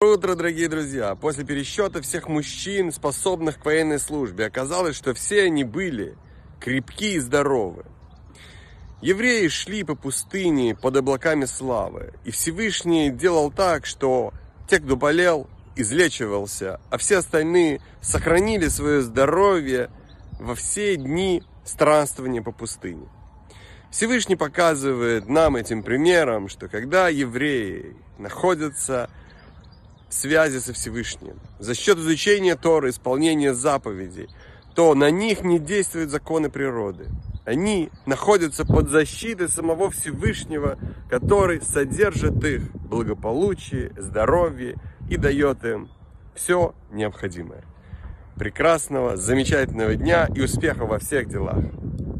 Утро, дорогие друзья! После пересчета всех мужчин, способных к военной службе, оказалось, что все они были крепки и здоровы. Евреи шли по пустыне под облаками славы, и Всевышний делал так, что те, кто болел, излечивался, а все остальные сохранили свое здоровье во все дни странствования по пустыне. Всевышний показывает нам этим примером, что когда евреи находятся связи со Всевышним, за счет изучения Торы, исполнения заповедей, то на них не действуют законы природы. Они находятся под защитой самого Всевышнего, который содержит их благополучие, здоровье и дает им все необходимое. Прекрасного, замечательного дня и успеха во всех делах.